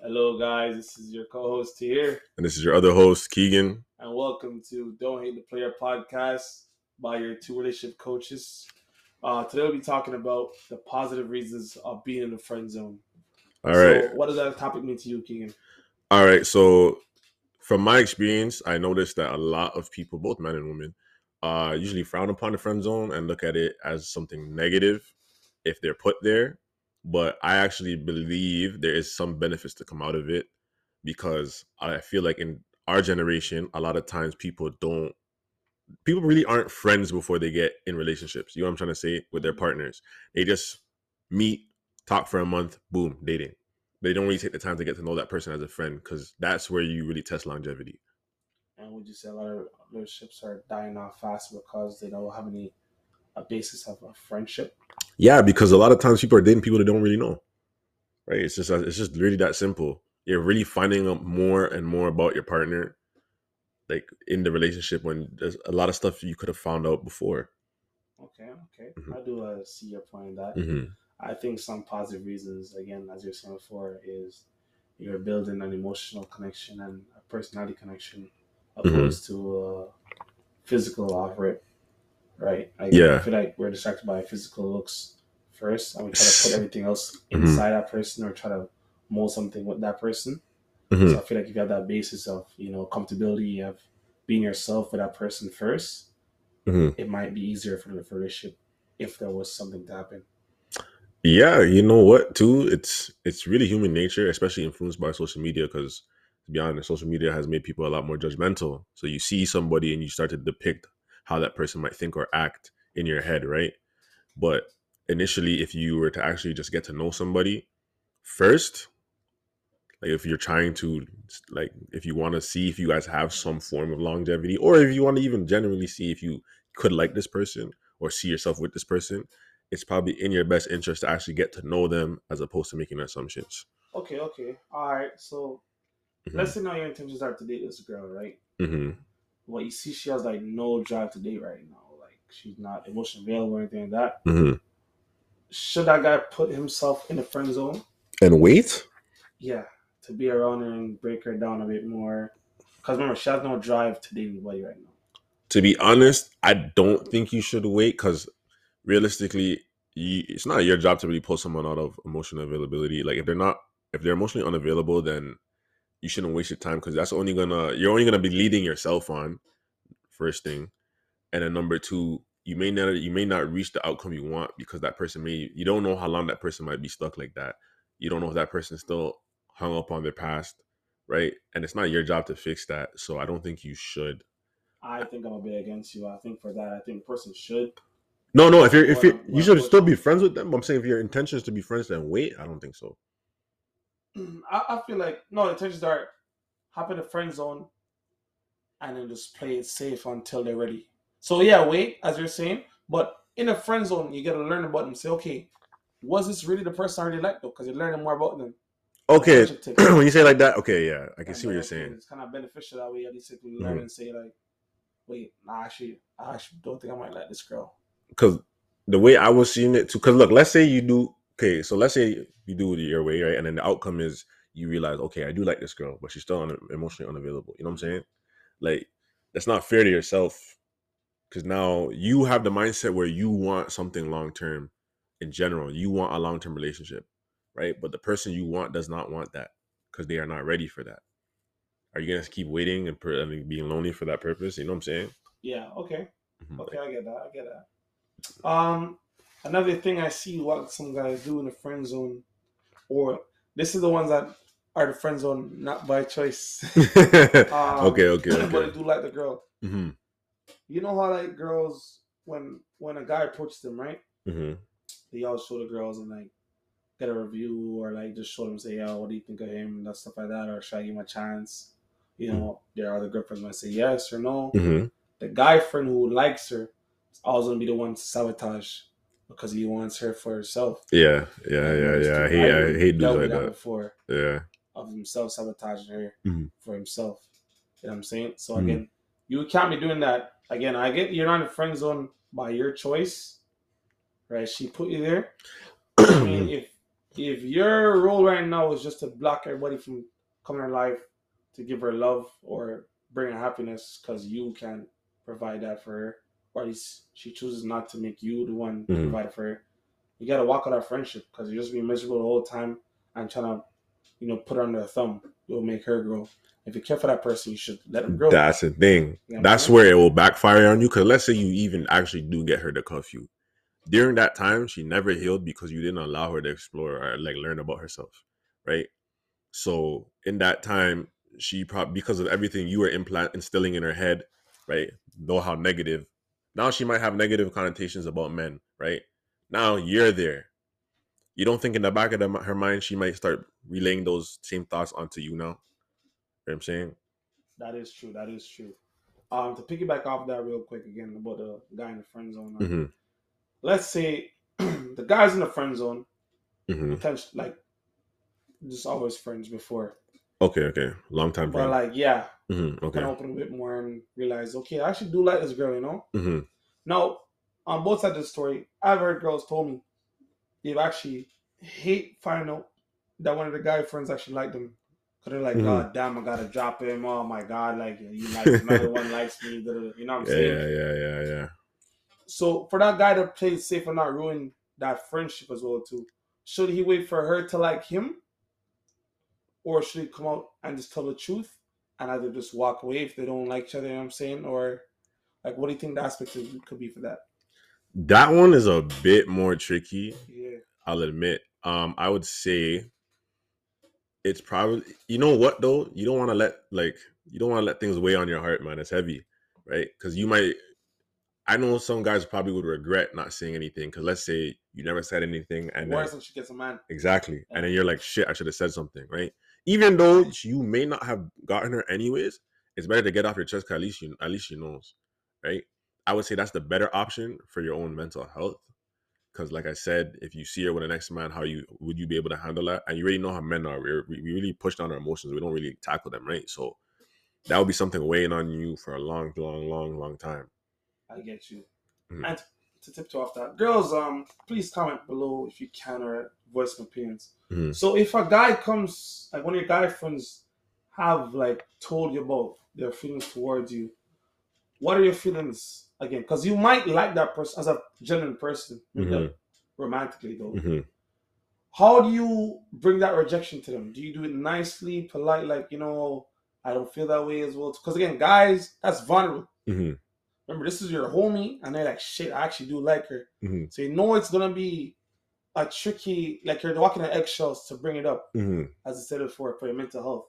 Hello, guys. This is your co-host here, And this is your other host, Keegan. and welcome to Don't Hate the Player podcast by your two relationship coaches. Uh, today we'll be talking about the positive reasons of being in the friend zone. All right. So what does that topic mean to you, Keegan? All right. So, from my experience, I noticed that a lot of people, both men and women, uh, usually frown upon the friend zone and look at it as something negative if they're put there. But I actually believe there is some benefits to come out of it because I feel like in our generation, a lot of times people don't, people really aren't friends before they get in relationships. You know what I'm trying to say with their partners? They just meet, talk for a month, boom, dating. They don't really take the time to get to know that person as a friend because that's where you really test longevity. And would you say a lot of relationships are dying off fast because they don't have any a basis of a friendship? Yeah, because a lot of times people are dating people they don't really know. Right? It's just it's just really that simple. You're really finding out more and more about your partner, like in the relationship when there's a lot of stuff you could have found out before. Okay, okay. Mhm. I do uh, see your point in that. hmm I think some positive reasons, again, as you were saying before, is you're building an emotional connection and a personality connection Mm-hmm. opposed to a physical offer right? I, Yeah. I feel like we're distracted by physical looks first, and we try to put everything else Mhm. inside that person or try to mold something with that person. hmm So I feel like if you have that basis of you know comfortability of being yourself with that person first, hmm it might be easier for the for the relationship if there was something to happen. Yeah, you know what? Too, it's it's really human nature, especially influenced by social media. Because to be honest, social media has made people a lot more judgmental. So you see somebody and you start to depict how that person might think or act in your head, right? But initially, if you were to actually just get to know somebody first, like if you're trying to like if you want to see if you guys have some form of longevity, or if you want to even genuinely see if you could like this person or see yourself with this person, it's probably in your best interest to actually get to know them as opposed to making assumptions. Okay, okay, all right. So Mhm. let's say now your intentions are to date this girl, right? Mm-hmm. Well, you see, she has like no drive to date right now. Like she's not emotionally available or anything like that. Mm-hmm. Should that guy put himself in the friend zone? And wait. Yeah, to be around her and break her down a bit more. Because remember, she has no drive to date anybody right now. To be honest, I don't think you should wait because realistically, you, it's not your job to really pull someone out of emotional availability. Like if they're not, if they're emotionally unavailable, then you shouldn't waste your time because that's only gonna you're only gonna be leading yourself on. First thing, and then number two, you may not you may not reach the outcome you want because that person may you don't know how long that person might be stuck like that. You don't know if that person's still hung up on their past, right? And it's not your job to fix that. So I don't think you should. I think I'm a bit against you. I think for that, I think the person should. No, no. If you're, if you you should still be friends with them. I'm saying if your intention is to be friends, then wait. I don't think so. I, I feel like no, intentions are hop in the friend zone and then just play it safe until they're ready. So yeah, wait, as you're saying, but in a friend zone, you gotta learn about them. Say, okay, was this really the person I really like though? Because you're learning more about them. Okay, when you say like that, okay, yeah, I can And see what you're saying. It's kind of beneficial that way. At least if you learn Mhm. and say like, wait, nah, actually, I actually don't think I might like this girl. Because the way I was seeing it too. Because look, let's say you do. Okay, so let's say you do it your way, right? And then the outcome is you realize, okay, I do like this girl, but she's still un- emotionally unavailable. You know what I'm saying? Like that's not fair to yourself. Because now you have the mindset where you want something long term. In general, you want a long term relationship, right? But the person you want does not want that because they are not ready for that. Are you gonna keep waiting and, per- and being lonely for that purpose? You know what I'm saying? Yeah, okay. Mhm. Okay, I get that. I get that. Um, another thing I see what some guys do in the friend zone, or this is the ones that are the friend zone not by choice. Um, okay, okay, But they do like the girl. hmm You know how like girls when when a guy approaches them, right? hmm They always show the girls and like get a review or like just show them say, "Yo, what do you think of him?" and that stuff like that, or should I give him a chance? You know, there are the girlfriends might say yes or no. hmm the guy friend who likes her always gonna be the one to sabotage because he wants her for herself. Yeah, yeah, yeah, yeah. I hate, I hate dudes like with that. before. Yeah. of himself sabotaging her Mhm. for himself. You know what I'm saying? So Mhm. again, you can't be doing that. Again, I get you're not in the friend zone by your choice, right? She put you there. I mean, if if your role right now is just to block everybody from coming in her life, to give her love or bring her happiness, because you can provide that for her, or at least she chooses not to make you the one to Mhm. provide for her, you gotta walk out that friendship because you're just being miserable the whole time and trying to, you know, put her under a thumb. You'll make her grow. If you care for that person, you should let them grow. That's the thing. You know what I'm That's where it will backfire on you. Because let's say you even actually do get her to cuff you. During that time, she never healed because you didn't allow her to explore or like learn about herself, right? So in that time, she probably because of everything you were implant instilling in her head, right? Know how negative. Now she might have negative connotations about men, right? Now you're there. You don't think in the back of the, her mind she might start relaying those same thoughts onto you now. You know what I'm saying? That is true. That is true. Um, to piggyback off that real quick again about the guy in the friend zone. uh, hmm Let's say the guy's in the friend zone, hmm potential like just always friends before, Okay, okay. Long time but like yeah, hmm Okay. kind of open a bit more and realize okay, I actually do like this girl, you know. hmm Now, on both sides of the story, I've heard girls told me they've actually hate finding out that one of the guy friends actually liked them. Cause they're like, Mhm. God damn, I gotta drop him. Oh my god, like you like another one likes me. da, da, da." You know what I'm Yeah, saying? yeah, yeah, yeah, yeah. So for that guy to play safe and not ruin that friendship as well too, should he wait for her to like him, or should he come out and just tell the truth and either just walk away if they don't like each other? You know what I'm saying, or like, what do you think the aspect could be for that? That one is a bit more tricky. Yeah, I'll admit. Um, I would say it's probably you know what though. You don't want to let like you don't want to let things weigh on your heart, man. It's heavy, right? Because you might. I know some guys probably would regret not saying anything. Because let's say you never said anything, and then, worse than she gets a man. exactly, and then you're like, shit, I should have said something, right? Even though you may not have gotten her anyways, it's better to get off your chest. 'cause at least you, at least she knows, right? I would say that's the better option for your own mental health. Because, like I said, if you see her with the next man, how you would you be able to handle that? And you already know how men are. We're, we we really push down our emotions. We don't really tackle them, right? So that would be something weighing on you for a long, long, long, long time. I get you. Mhm. And to tiptoe off that, girls, um, please comment below if you can or voice some opinions. Mhm. So if a guy comes, like one of your guy friends, have like told you about their feelings towards you, what are your feelings again? Because you might like that person as a genuine person, Mhm. romantically though. hmm How do you bring that rejection to them? Do you do it nicely, polite, like you know, I don't feel that way as well? Because again, guys, that's vulnerable. hmm Remember, this is your homie, and they're like, shit, I actually do like her. hmm So you know it's gonna be a tricky, like you're walking on eggshells to bring it up, hmm as I said before, for your mental health.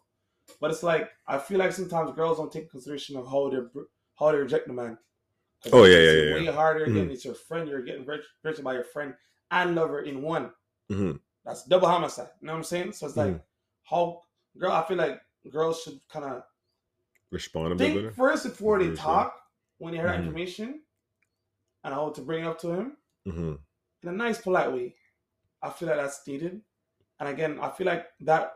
But it's like I feel like sometimes girls don't take consideration of how they are how they reject the man Oh, it's yeah, yeah, Way yeah. harder. Again, Mhm. it's your friend. You're getting rich by your friend and lover in one. hmm That's double homicide. You know what I'm saying? So it's like Mhm. how girl. I feel like girls should kind of Respond a think first before they talk when they hear Mhm. information, and how to bring it up to him hmm in a nice, polite way. I feel like that's needed. And again, I feel like that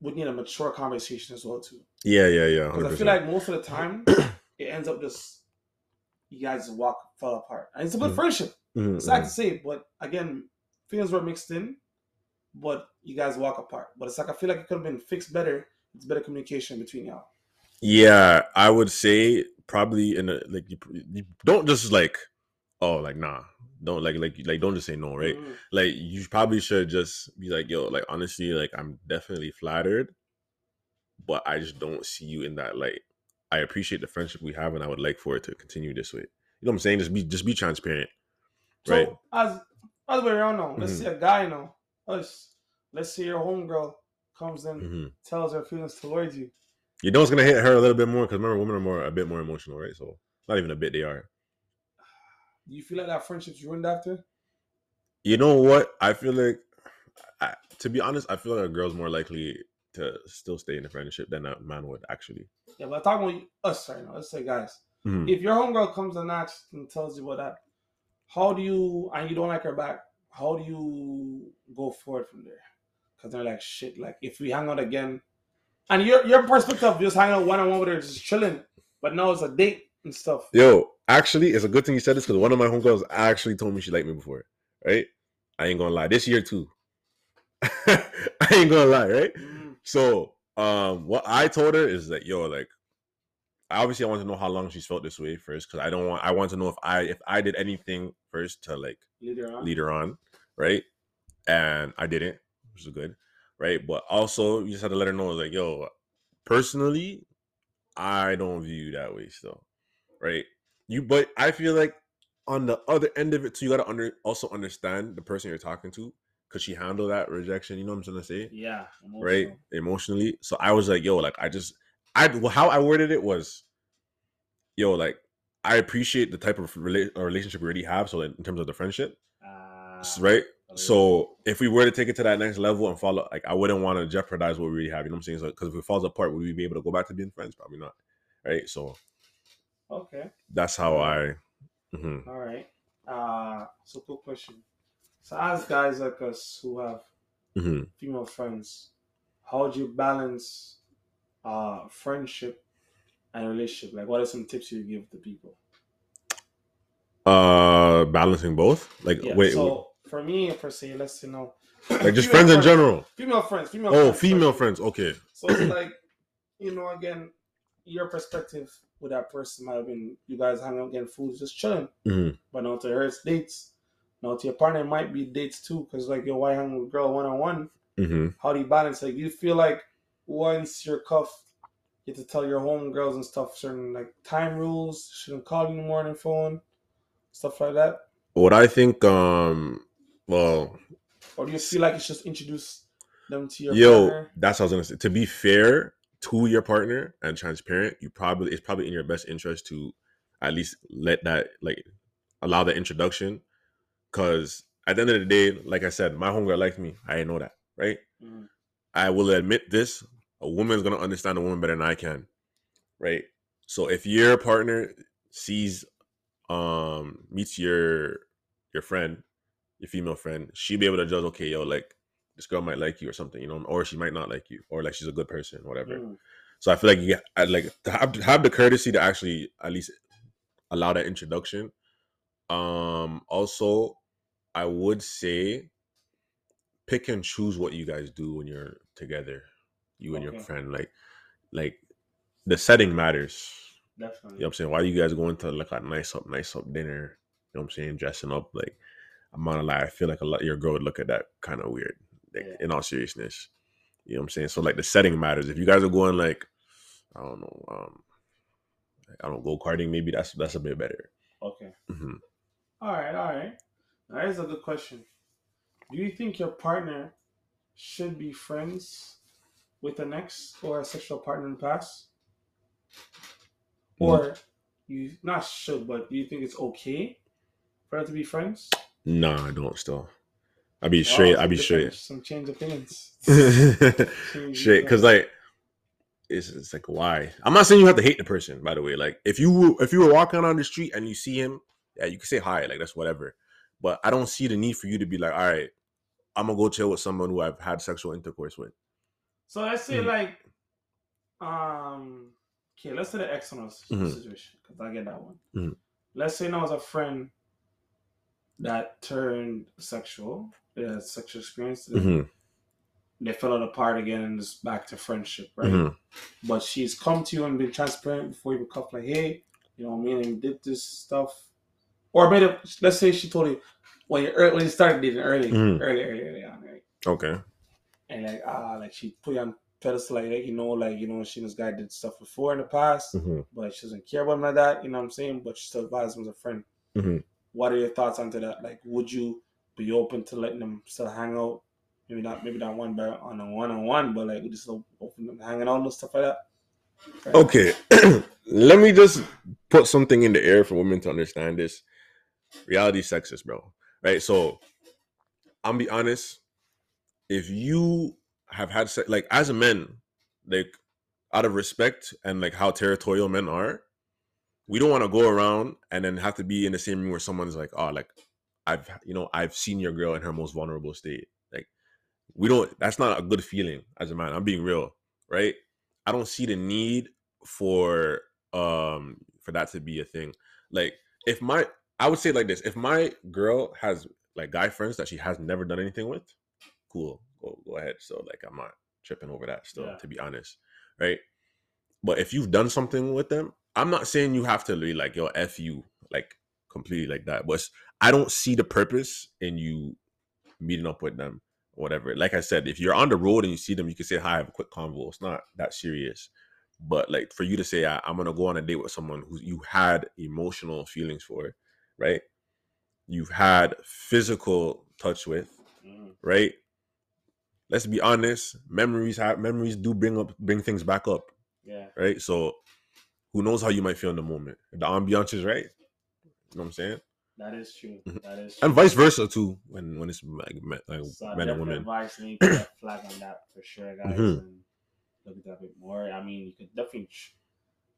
would need a mature conversation as well too. Yeah, yeah, yeah. Because I feel like most of the time it ends up just you guys walk fell apart. And it's a good Mhm. friendship. Mhm, It's sad to mhm. say, but again, feelings were mixed in, but you guys walk apart. But it's like I feel like it could have been fixed better. It's better communication between y'all. Yeah, I would say probably in a like you, you don't just like oh like nah don't like like like don't just say no right? Mhm. like you probably should just be like yo like honestly like I'm definitely flattered but I just don't see you in that light. I appreciate the friendship we have and I would like for it to continue this way. You know what I'm saying? Just be just be transparent So right? as as way around now, let's Mhm. say a guy now, us, let's see your homegirl comes in, hmm tells her feelings towards you. you know it's gonna hit her a little bit more? Because remember women are more a bit more emotional right? So not even a bit they are Do you feel like that friendship's ruined after? You know what? I feel like, I, to be honest, I feel like a girl's more likely to still stay in a friendship than a man would actually. Yeah, but I'm talking about us right now. Let's say guys. Mhm. If your homegirl comes and knocks and tells you about that, how do you and you don't like her back, how do you go forward from there? because they're like shit. Like if we hang out again, and your your perspective of just hanging out one on one with her, just chilling, but now it's a date and stuff. Yo, actually, it's a good thing you said this because one of my homegirls actually told me she liked me before. Right? I ain't gonna lie. This year too. I ain't gonna lie, right? Mm, So, um, what I told her is that yo, like, obviously, I want to know how long she's felt this way first because I don't want. I want to know if I if I did anything first to like later on. lead her on, right? And I didn't, which is good, right? But also, you just had to let her know, like, yo, personally, I don't view you that way still, right? You, but I feel like on the other end of it too, you gotta under also understand the person you're talking to because she handled that rejection. You know what I'm trying to say? Yeah. right emotionally so i was like yo like i just i how i worded it was yo like i appreciate the type of rela- uh, relationship we already have so in terms of the friendship s- right okay. so if we were to take it to that next level and follow like i wouldn't want to jeopardize what we already have you know what i'm saying so because if it falls apart would we be able to go back to being friends probably not right so Okay. that's how i Mhm. All right. Uh, so cool question. So as guys like us who have Mhm. female friends, how do you balance uh friendship and relationship? Like, what are some tips you give to people? uh balancing both like Yeah. wait so for me, per se, let's you know, like just female friends in general Female friends. Female. oh friends, female friends okay So it's like, you know, again, your perspective with that person might have been you guys hanging out getting food, just chilling. Mhm. But now to her, it's dates. Now to your partner, it might be dates too, because like, your why hang with a girl one on one? How do you balance? Like, you feel like once you're cuffed, you have to tell your home girls and stuff certain like time rules, shouldn't call on the phone, stuff like that? what i think um well Or do you feel like it's just introduce them to your Yo, partner? that's what I was gonna say. To be fair to your partner and transparent, you probably it's probably in your best interest to at least let that like allow the introduction. Cause at the end of the day, like I said, my homegirl liked me. I know that, right? Mhm. I will admit this: a woman's gonna understand a woman better than I can, right? So if your partner sees, um, meets your your friend, your female friend, she'll be able to judge. Okay, yo, like this girl might like you or something, you know, or she might not like you, or like she's a good person, whatever. Mhm. So I feel like you I like to have have the courtesy to actually at least allow that introduction. Um, also, I would say pick and choose what you guys do when you're together, you and your friend. Like, like the setting matters. Definitely. You know what I'm saying? Why are you guys going to like a nice up, nice up dinner? You know what I'm saying? Dressing up like I'm not gonna lie, I feel like a lot your girl would look at that kind of weird. Like Yeah. in all seriousness. You know what I'm saying? So like the setting matters. If you guys are going like, I don't know, um I don't go karting, maybe that's that's a bit better. Okay. hmm All right, all right. That is a good question. Do you think your partner should be friends with an ex or a sexual partner in the past? Or you not should, but do you think it's okay for them to be friends? Nah, I don't still. I'd be straight, Wow, I'd be straight. Some change of opinions. straight because like it's, it's like why i'm not saying you have to hate the person by the way like if you if you were walking on the street and you see him yeah you can say hi like that's whatever but i don't see the need for you to be like all right i'm gonna go chill with someone who i've had sexual intercourse with So let's say Mhm. like, um, okay, let's say the ex on us Mhm. situation because I get that one. Mhm. Let's say now was a friend that turned sexual, had sexual experience, Mhm, they fell out apart again and it's back to friendship, right? mhm, But she's come to you and been transparent before you cuff like, hey, you know, me and him did this stuff, or made it. Let's say she told you when you when you started dating early, Mhm. early, early, early on, right? okay and like ah like she put you on pedestal like, like you know like you know she and this guy did stuff before in the past Mhm. but she doesn't care about him like that you know what i'm saying but she still vibes him as a friend Mhm. what are your thoughts onto that like would you be open to letting them still hang out. Maybe not maybe not one by on a one-on-one but like we just open them hanging out and stuff like that. Okay. Let me just put something in the air for women to understand this. Reality sexist bro. Right so i'm be honest. If you have had sex like as a man like out of respect and like how territorial men are we don't want to go around and then have to be in the same room where someone's like oh like i've you know i've seen your girl in her most vulnerable state. Like we don't that's not a good feeling as a man i'm being real right? I don't see the need for um for that to be a thing. Like if my i would say like this if my girl has like guy friends that she has never done anything with cool go, go ahead. So like i'm not tripping over that still Yeah. to be honest right? But if you've done something with them i'm not saying you have to be like yo f you like completely like that but i don't see the purpose in you meeting up with them whatever. Like I said, if you're on the road and you see them, you can say hi, have a quick convo. It's not that serious. But like for you to say, I, I'm gonna go on a date with someone who you had emotional feelings for, right? You've had physical touch with, Mm. right? Let's be honest. Memories have memories do bring up bring things back up, Yeah. right? So who knows how you might feel in the moment? If the ambiance is right. You know what I'm saying? That is true. Mhm. That is And vice versa too, when when it's like, men, like So men and women. advice put that flag on that for sure, guys, Mhm. and look at that a bit more. I mean, you could definitely tr-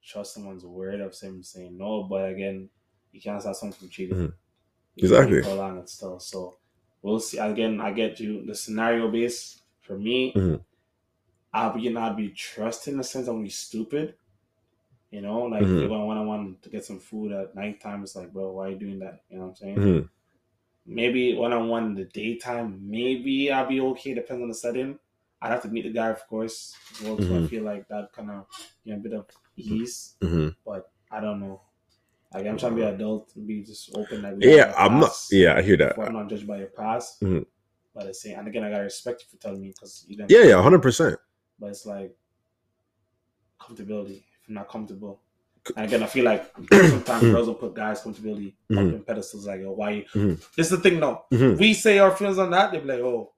trust someone's word of them saying no, but again, you can't stop someone from cheating. Mhm. Only Exactly. prolong it still. So we'll see. Again, I get you. The scenario base for me, Mhm. I'll be not be trusting in the sense I'm gonna be stupid. You know, like if Mhm. you're going one on one to get some food at nighttime, it's like, bro, why are you doing that? You know what I'm saying? Mhm. maybe one on one in the daytime, maybe I'll be okay. Depends on the setting. I'd have to meet the guy, of course. Well, 'cause I feel like that kind of you know, a bit of ease, Mhm. but I don't know. Like I'm trying to be adult and be just open. Like Yeah, I'm not. Yeah, I hear that. Before I'm not judged by your past. Mhm. But I say, and again, I gotta respect you for telling me because you didn't. Yeah, yeah, hundred percent. But it's like comfortability. I'm not comfortable. And again, I feel like sometimes girls will put guys' comfortability up Mhm. in pedestals. Like, oh, why? Mhm. This is the thing, though Mhm. we say our feelings on that, they be like, oh,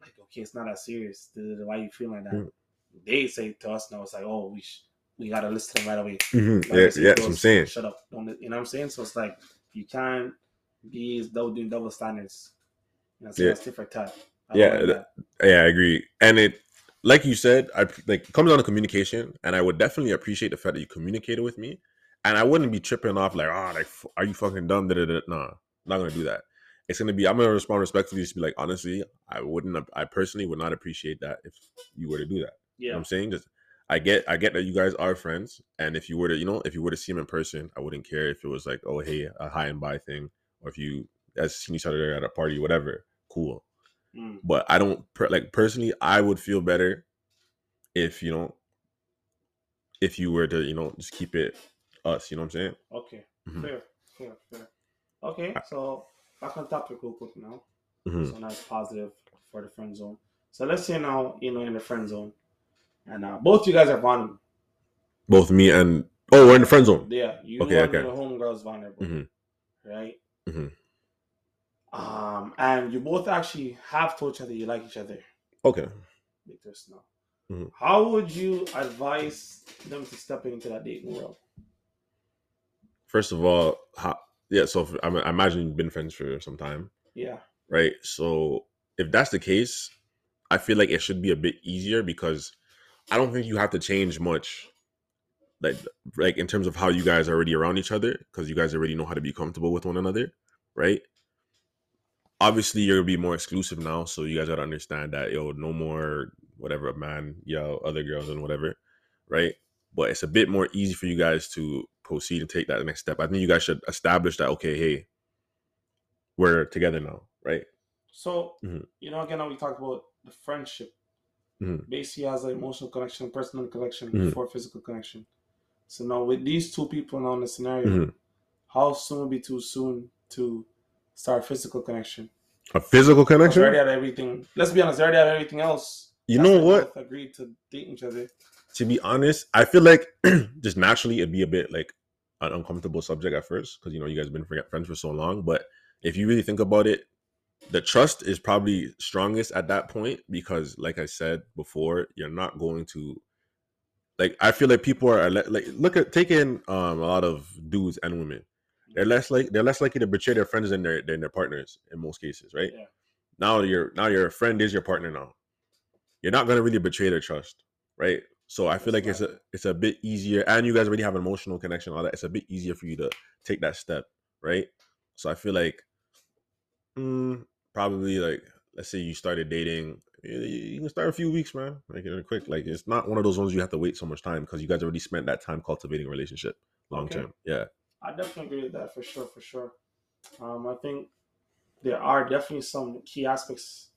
like okay, it's not that serious. Why you feel like that? Mm. They say to us now, it's like, oh, we sh- we gotta listen to them right away. Mhm. Like, Yeah, yeah, I'm saying. Shut up, don't you know what I'm saying? So it's like you can't be double doing double standards. You know, so Yeah. that's different type. I Yeah, like that- Yeah, I agree. And it, like you said, I like comes down to communication, and I would definitely appreciate the fact that you communicated with me, and I wouldn't be tripping off like, oh, like, f- are you fucking dumb? Da, da, da. Nah, not gonna do that. It's gonna be. I'm gonna respond respectfully. Just be like, honestly, I wouldn't. I personally would not appreciate that if you were to do that. You know yeah, I'm saying? Just I get I get that you guys are friends, and if you were to, you know, if you were to see him in person, I wouldn't care if it was like, oh hey, a high and bye thing, or if you as seen each other at a party, whatever. Cool. Mm, But I don't like personally. I would feel better if you know, if you were to, you know, just keep it us. You know what I'm saying? okay, Mhm. fair, fair, fair. Okay, so back on topic real quick now. Mhm. So nice positive for the friend zone. So let's say now you know in the friend zone, and uh, both you guys are vulnerable. Both me and oh, we're in the friend zone. Yeah, you Okay, and okay. your homegirl's vulnerable, Mhm. right? Mhm. Um, and you both actually have told each other you like each other. Okay. Make this now. Mhm. How would you advise them to step into that dating world? First of all, how, yeah. So if, I, I imagine you've been friends for some time. Yeah, right? So if that's the case, I feel like it should be a bit easier because I don't think you have to change much, like like in terms of how you guys are already around each other because you guys already know how to be comfortable with one another, right? Obviously, you're gonna be more exclusive now, so you guys gotta understand that yo, no more whatever man yell other girls and whatever, right? But it's a bit more easy for you guys to proceed and take that next step. I think you guys should establish that okay, hey, we're together now, right? So Mhm. you know, again, we talked about the friendship. Mhm. Basically, has an emotional connection, personal connection Mhm. before physical connection. So now with these two people now in the scenario, Mhm. how soon would be too soon to start physical connection? A physical connection. they already have everything. Let's be honest, they already have everything else. You That's know what? Agreed to date each other. To be honest, I feel like just naturally it'd be a bit like an uncomfortable subject at first because you know you guys have been fri- friends for so long. But if you really think about it, the trust is probably strongest at that point because, like I said before, you're not going to like. I feel like people are like look at taking um a lot of dudes and women. They're less like they're less likely to betray their friends than their than their partners in most cases, right? Yeah. Now your now your friend is your partner now. You're not gonna really betray their trust, right? So I feel That's like it's a it's a bit easier, and you guys already have an emotional connection, all that. It's a bit easier for you to take that step, right? So I feel like mm, probably like let's say you started dating, you can start a few weeks, man. Like in a quick, like it's not one of those ones you have to wait so much time because you guys already spent that time cultivating a relationship long Okay. term. Yeah. I definitely agree with that for sure, for sure. Um, I think there are definitely some key aspects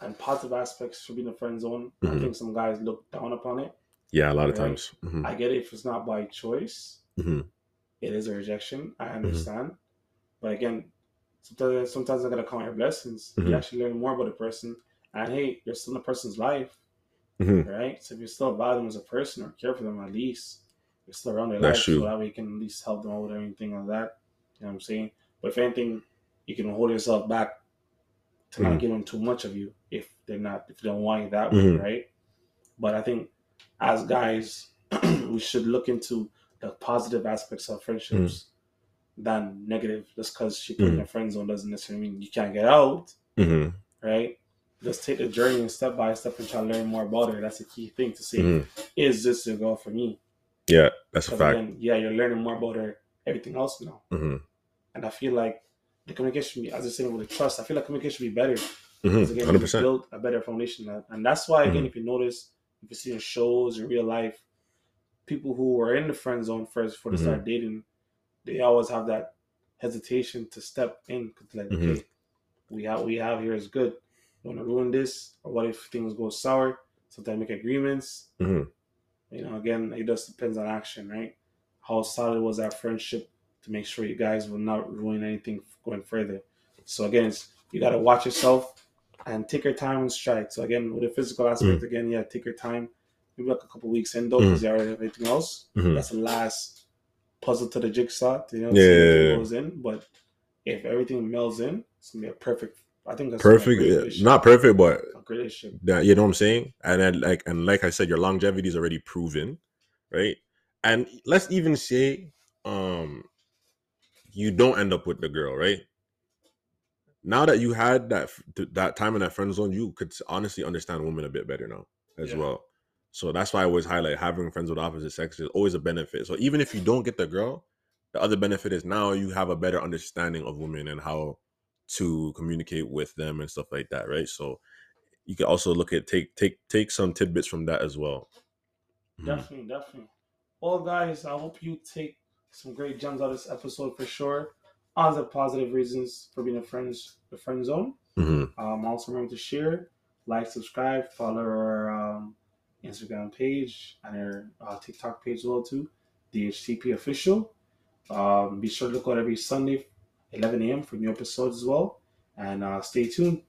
and positive aspects for being a friend zone. I Mhm. think some guys look down upon it. Yeah, a lot of Right. times. hmm I get it if it's not by choice, hmm it is a rejection. I Mm-hmm. understand. But again, sometimes sometimes I gotta count your blessings. You actually learn more about a person. And hey, you're still in a person's life, hmm right? So if you still value them as a person or care for them at least, still around their That's life. true. So that way you can at least help them out with anything like that. You know what I'm saying? But if anything, you can hold yourself back to not Mhm. give them too much of you if they're not if they don't want you that way, Mhm. right? But I think as guys, we should look into the positive aspects of friendships than negative. Just because she put in Mhm. a friend zone doesn't necessarily mean you can't get out, hmm right? Just take the journey and step by step and try to learn more about her. That's a key thing to see. hmm Is this the girl for me? Yeah, that's a fact. again, yeah, you're learning more about her, everything else now. hmm And I feel like the communication, be, as I said with the trust, I feel like communication should be better. hmm Because again, Hundred you percent. build a better foundation. And- that's why, again, Mhm. if you notice, if you see in shows in real life, people who are in the friend zone first before they Mhm. start dating, they always have that hesitation to step in. Cause like, Mhm. okay, we have we have here is good. You want to ruin this, or what if things go sour? Sometimes make agreements. hmm You know, again, it just depends on action, right? How solid was that friendship to make sure you guys will not ruin anything going further. So again, it's, you got to watch yourself and take your time and strike. So again, with the physical aspect, again, yeah, take your time. Maybe like a couple weeks in though, because you already have everything else. hmm That's the last puzzle to the jigsaw. You know, Yeah, see yeah, yeah. goes in. But if everything melds in, it's gonna be a perfect. I think that's gonna be a Perfect. yeah. Not perfect, but a great relationship. that you know what I'm saying? And then like and like I said, your longevity is already proven, right? And let's even say um you don't end up with the girl, right? Now that you had that that time in that friend zone, you could honestly understand women a bit better now as Yeah. well. So that's why I always highlight having friends with opposite sex is always a benefit. So even if you don't get the girl, the other benefit is now you have a better understanding of women and how to communicate with them and stuff like that, right? So you can also look at take take take some tidbits from that as well. Mhm. Definitely, definitely. Well, guys, I hope you take some great gems out of this episode for sure. Other positive reasons for being a friends, the friend zone. Mhm. Um, also remember to share, like, subscribe, follow our um, Instagram page and our uh, TikTok page as well too, DHTP official. Um, be sure to look out every Sunday, 11 a.m. for new episodes as well, and uh, stay tuned.